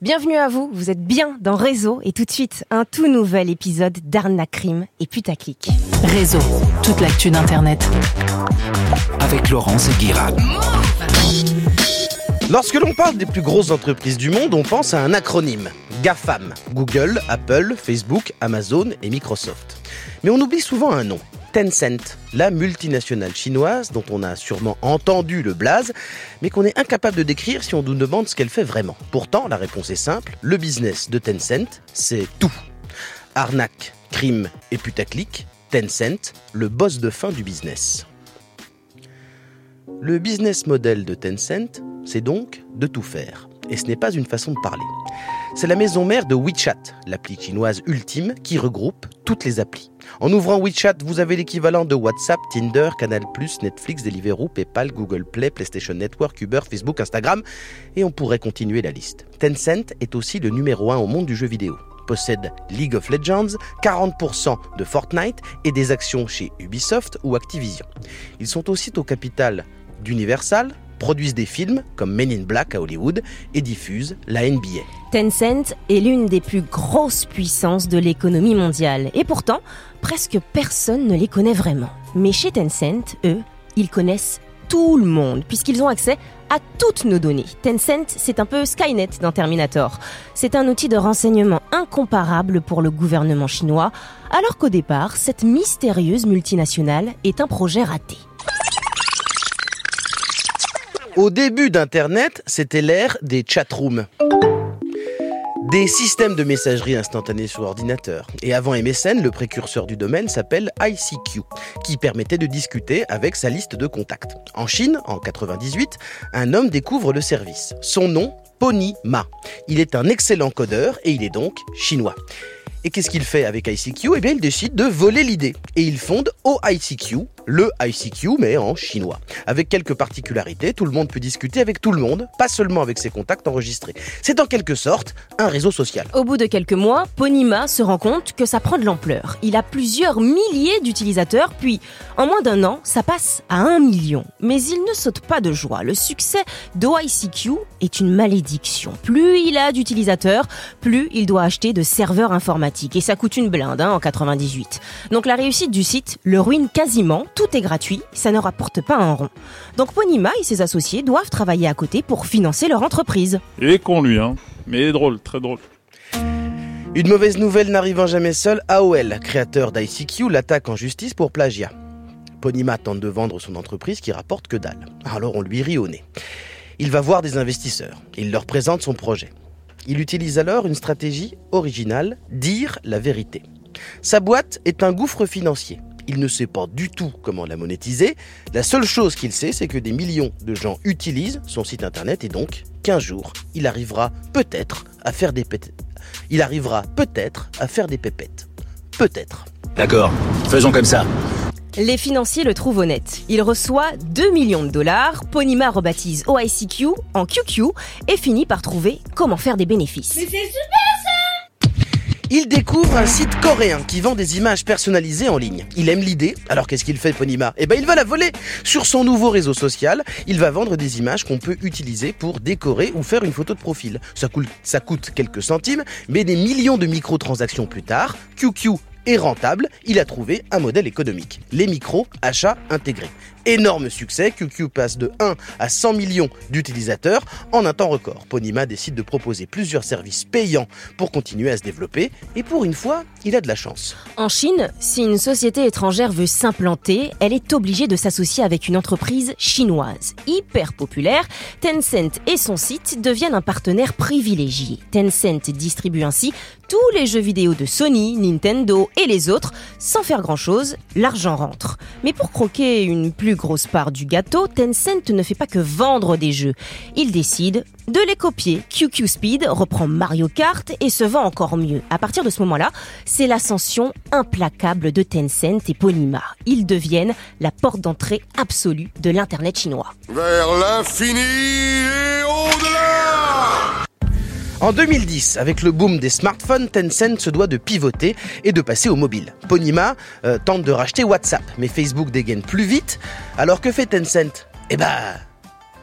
Bienvenue à vous, vous êtes bien dans Réseau et tout de suite un tout nouvel épisode d'Arnaque Crime et Putaclic. Réseau, toute l'actu d'Internet. Avec Laurence et Guirard. Lorsque l'on parle des plus grosses entreprises du monde, on pense à un acronyme. GAFAM. Google, Apple, Facebook, Amazon et Microsoft. Mais on oublie souvent un nom. Tencent, la multinationale chinoise dont on a sûrement entendu le blaze, mais qu'on est incapable de décrire si on nous demande ce qu'elle fait vraiment. Pourtant, la réponse est simple, le business de Tencent, c'est tout. Arnaque, crime et putaclic, Tencent, le boss de fin du business. Le business model de Tencent, c'est donc de tout faire. Et ce n'est pas une façon de parler. C'est la maison mère de WeChat, l'appli chinoise ultime qui regroupe toutes les applis. En ouvrant WeChat, vous avez l'équivalent de WhatsApp, Tinder, Canal+, Netflix, Deliveroo, PayPal, Google Play, PlayStation Network, Uber, Facebook, Instagram, et on pourrait continuer la liste. Tencent est aussi le numéro 1 au monde du jeu vidéo possède League of Legends, 40% de Fortnite et des actions chez Ubisoft ou Activision. Ils sont aussi au capital d'Universal, produisent des films comme Men in Black à Hollywood et diffusent la NBA. Tencent est l'une des plus grosses puissances de l'économie mondiale et pourtant, presque personne ne les connaît vraiment. Mais chez Tencent, eux, ils connaissent tout le monde puisqu'ils ont accès à toutes nos données. Tencent, c'est un peu Skynet dans Terminator. C'est un outil de renseignement incomparable pour le gouvernement chinois, alors qu'au départ, cette mystérieuse multinationale est un projet raté. Au début d'Internet, c'était l'ère des chatrooms. Des systèmes de messagerie instantanée sur ordinateur. Et avant MSN, le précurseur du domaine s'appelle ICQ, qui permettait de discuter avec sa liste de contacts. En Chine, en 98, un homme découvre le service. Son nom, Pony Ma. Il est un excellent codeur et il est donc chinois. Et qu'est-ce qu'il fait avec ICQ Eh bien, il décide de voler l'idée. Et il fonde OICQ, le ICQ, mais en chinois. Avec quelques particularités, tout le monde peut discuter avec tout le monde, pas seulement avec ses contacts enregistrés. C'est en quelque sorte un réseau social. Au bout de quelques mois, Ponima se rend compte que ça prend de l'ampleur. Il a plusieurs milliers d'utilisateurs, puis en moins d'un an, ça passe à un million. Mais il ne saute pas de joie. Le succès d'OICQ est une malédiction. Plus il a d'utilisateurs, plus il doit acheter de serveurs informatiques. Et ça coûte une blinde hein, en 98. Donc la réussite du site le ruine quasiment tout est gratuit, ça ne rapporte pas un rond. Donc Ponima et ses associés doivent travailler à côté pour financer leur entreprise. Il est con lui, hein. Mais il est drôle, très drôle. Une mauvaise nouvelle n'arrivant jamais seule, AOL, créateur d'ICQ, l'attaque en justice pour plagiat. Ponima tente de vendre son entreprise qui rapporte que dalle. Alors on lui rit au nez. Il va voir des investisseurs. Il leur présente son projet. Il utilise alors une stratégie originale, dire la vérité. Sa boîte est un gouffre financier. Il ne sait pas du tout comment la monétiser. La seule chose qu'il sait, c'est que des millions de gens utilisent son site internet et donc qu'un jour, il arrivera peut-être à faire des pépettes. Il arrivera peut-être à faire des pépettes. Peut-être. D'accord, faisons comme ça. Les financiers le trouvent honnête. Il reçoit 2 millions de dollars, Ponima rebaptise OICQ en QQ et finit par trouver comment faire des bénéfices. Mais c'est super il découvre un site coréen qui vend des images personnalisées en ligne. Il aime l'idée, alors qu'est-ce qu'il fait Ponima? Eh ben il va la voler Sur son nouveau réseau social, il va vendre des images qu'on peut utiliser pour décorer ou faire une photo de profil. Ça coûte, ça coûte quelques centimes, mais des millions de microtransactions plus tard, QQ est rentable, il a trouvé un modèle économique. Les micros, achats intégrés. Énorme succès, QQ passe de 1 à 100 millions d'utilisateurs en un temps record. Ponima décide de proposer plusieurs services payants pour continuer à se développer et pour une fois, il a de la chance. En Chine, si une société étrangère veut s'implanter, elle est obligée de s'associer avec une entreprise chinoise. Hyper populaire, Tencent et son site deviennent un partenaire privilégié. Tencent distribue ainsi tous les jeux vidéo de Sony, Nintendo et les autres, sans faire grand-chose, l'argent rentre. Mais pour croquer une plus grosse part du gâteau, Tencent ne fait pas que vendre des jeux. Il décide de les copier. QQ Speed reprend Mario Kart et se vend encore mieux. À partir de ce moment-là, c'est l'ascension implacable de Tencent et Ponima. Ils deviennent la porte d'entrée absolue de l'Internet chinois. En 2010, avec le boom des smartphones, Tencent se doit de pivoter et de passer au mobile. Ponima euh, tente de racheter WhatsApp, mais Facebook dégaine plus vite. Alors que fait Tencent? Eh ben,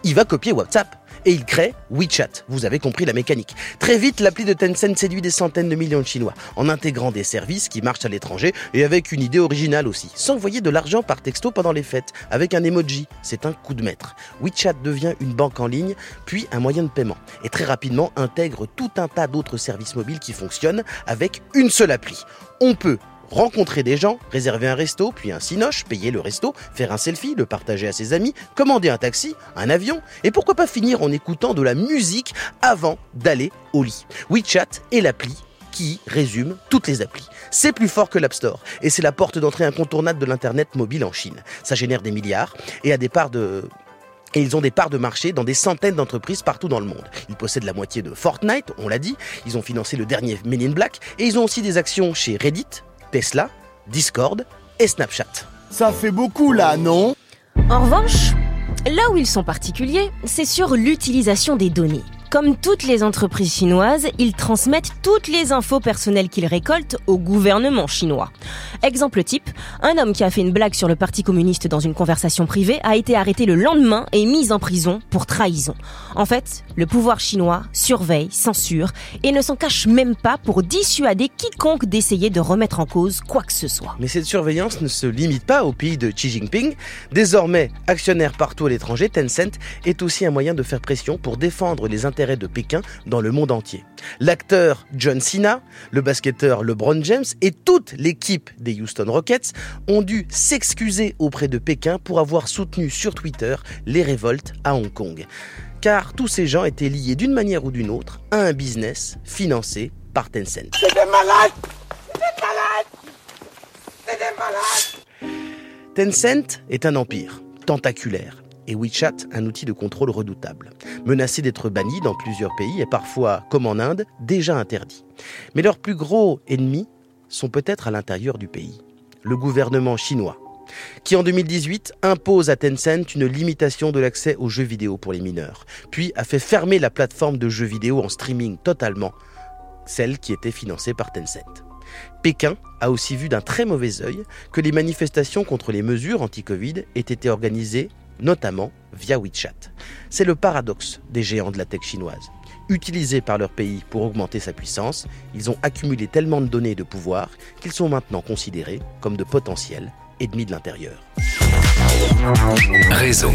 il va copier WhatsApp. Et il crée WeChat. Vous avez compris la mécanique. Très vite, l'appli de Tencent séduit des centaines de millions de Chinois en intégrant des services qui marchent à l'étranger et avec une idée originale aussi. S'envoyer de l'argent par texto pendant les fêtes avec un emoji, c'est un coup de maître. WeChat devient une banque en ligne, puis un moyen de paiement et très rapidement intègre tout un tas d'autres services mobiles qui fonctionnent avec une seule appli. On peut rencontrer des gens, réserver un resto, puis un cinoche, payer le resto, faire un selfie, le partager à ses amis, commander un taxi, un avion, et pourquoi pas finir en écoutant de la musique avant d'aller au lit. WeChat est l'appli qui résume toutes les applis. C'est plus fort que l'App Store et c'est la porte d'entrée incontournable de l'Internet mobile en Chine. Ça génère des milliards et a des parts de et ils ont des parts de marché dans des centaines d'entreprises partout dans le monde. Ils possèdent la moitié de Fortnite, on l'a dit, ils ont financé le dernier Men in Black, et ils ont aussi des actions chez Reddit, Tesla, Discord et Snapchat. Ça fait beaucoup là, non? En revanche, là où ils sont particuliers, c'est sur l'utilisation des données. Comme toutes les entreprises chinoises, ils transmettent toutes les infos personnelles qu'ils récoltent au gouvernement chinois. Exemple type, un homme qui a fait une blague sur le Parti communiste dans une conversation privée a été arrêté le lendemain et mis en prison pour trahison. En fait, le pouvoir chinois surveille, censure et ne s'en cache même pas pour dissuader quiconque d'essayer de remettre en cause quoi que ce soit. Mais cette surveillance ne se limite pas au pays de Xi Jinping. Désormais, actionnaire partout à l'étranger, Tencent est aussi un moyen de faire pression pour défendre les intérêts de Pékin dans le monde entier. L'acteur John Cena, le basketteur LeBron James et toute l'équipe des Houston Rockets ont dû s'excuser auprès de Pékin pour avoir soutenu sur Twitter les révoltes à Hong Kong. Car tous ces gens étaient liés d'une manière ou d'une autre à un business financé par Tencent. C'est des malades C'est des malades C'est des malades Tencent est un empire tentaculaire et WeChat un outil de contrôle redoutable, menacé d'être banni dans plusieurs pays et parfois, comme en Inde, déjà interdit. Mais leurs plus gros ennemis sont peut-être à l'intérieur du pays, le gouvernement chinois, qui en 2018 impose à Tencent une limitation de l'accès aux jeux vidéo pour les mineurs, puis a fait fermer la plateforme de jeux vidéo en streaming totalement, celle qui était financée par Tencent. Pékin a aussi vu d'un très mauvais œil que les manifestations contre les mesures anti-Covid aient été organisées notamment via WeChat. C'est le paradoxe des géants de la tech chinoise. Utilisés par leur pays pour augmenter sa puissance, ils ont accumulé tellement de données et de pouvoir qu'ils sont maintenant considérés comme de potentiels ennemis de l'intérieur. Réseau.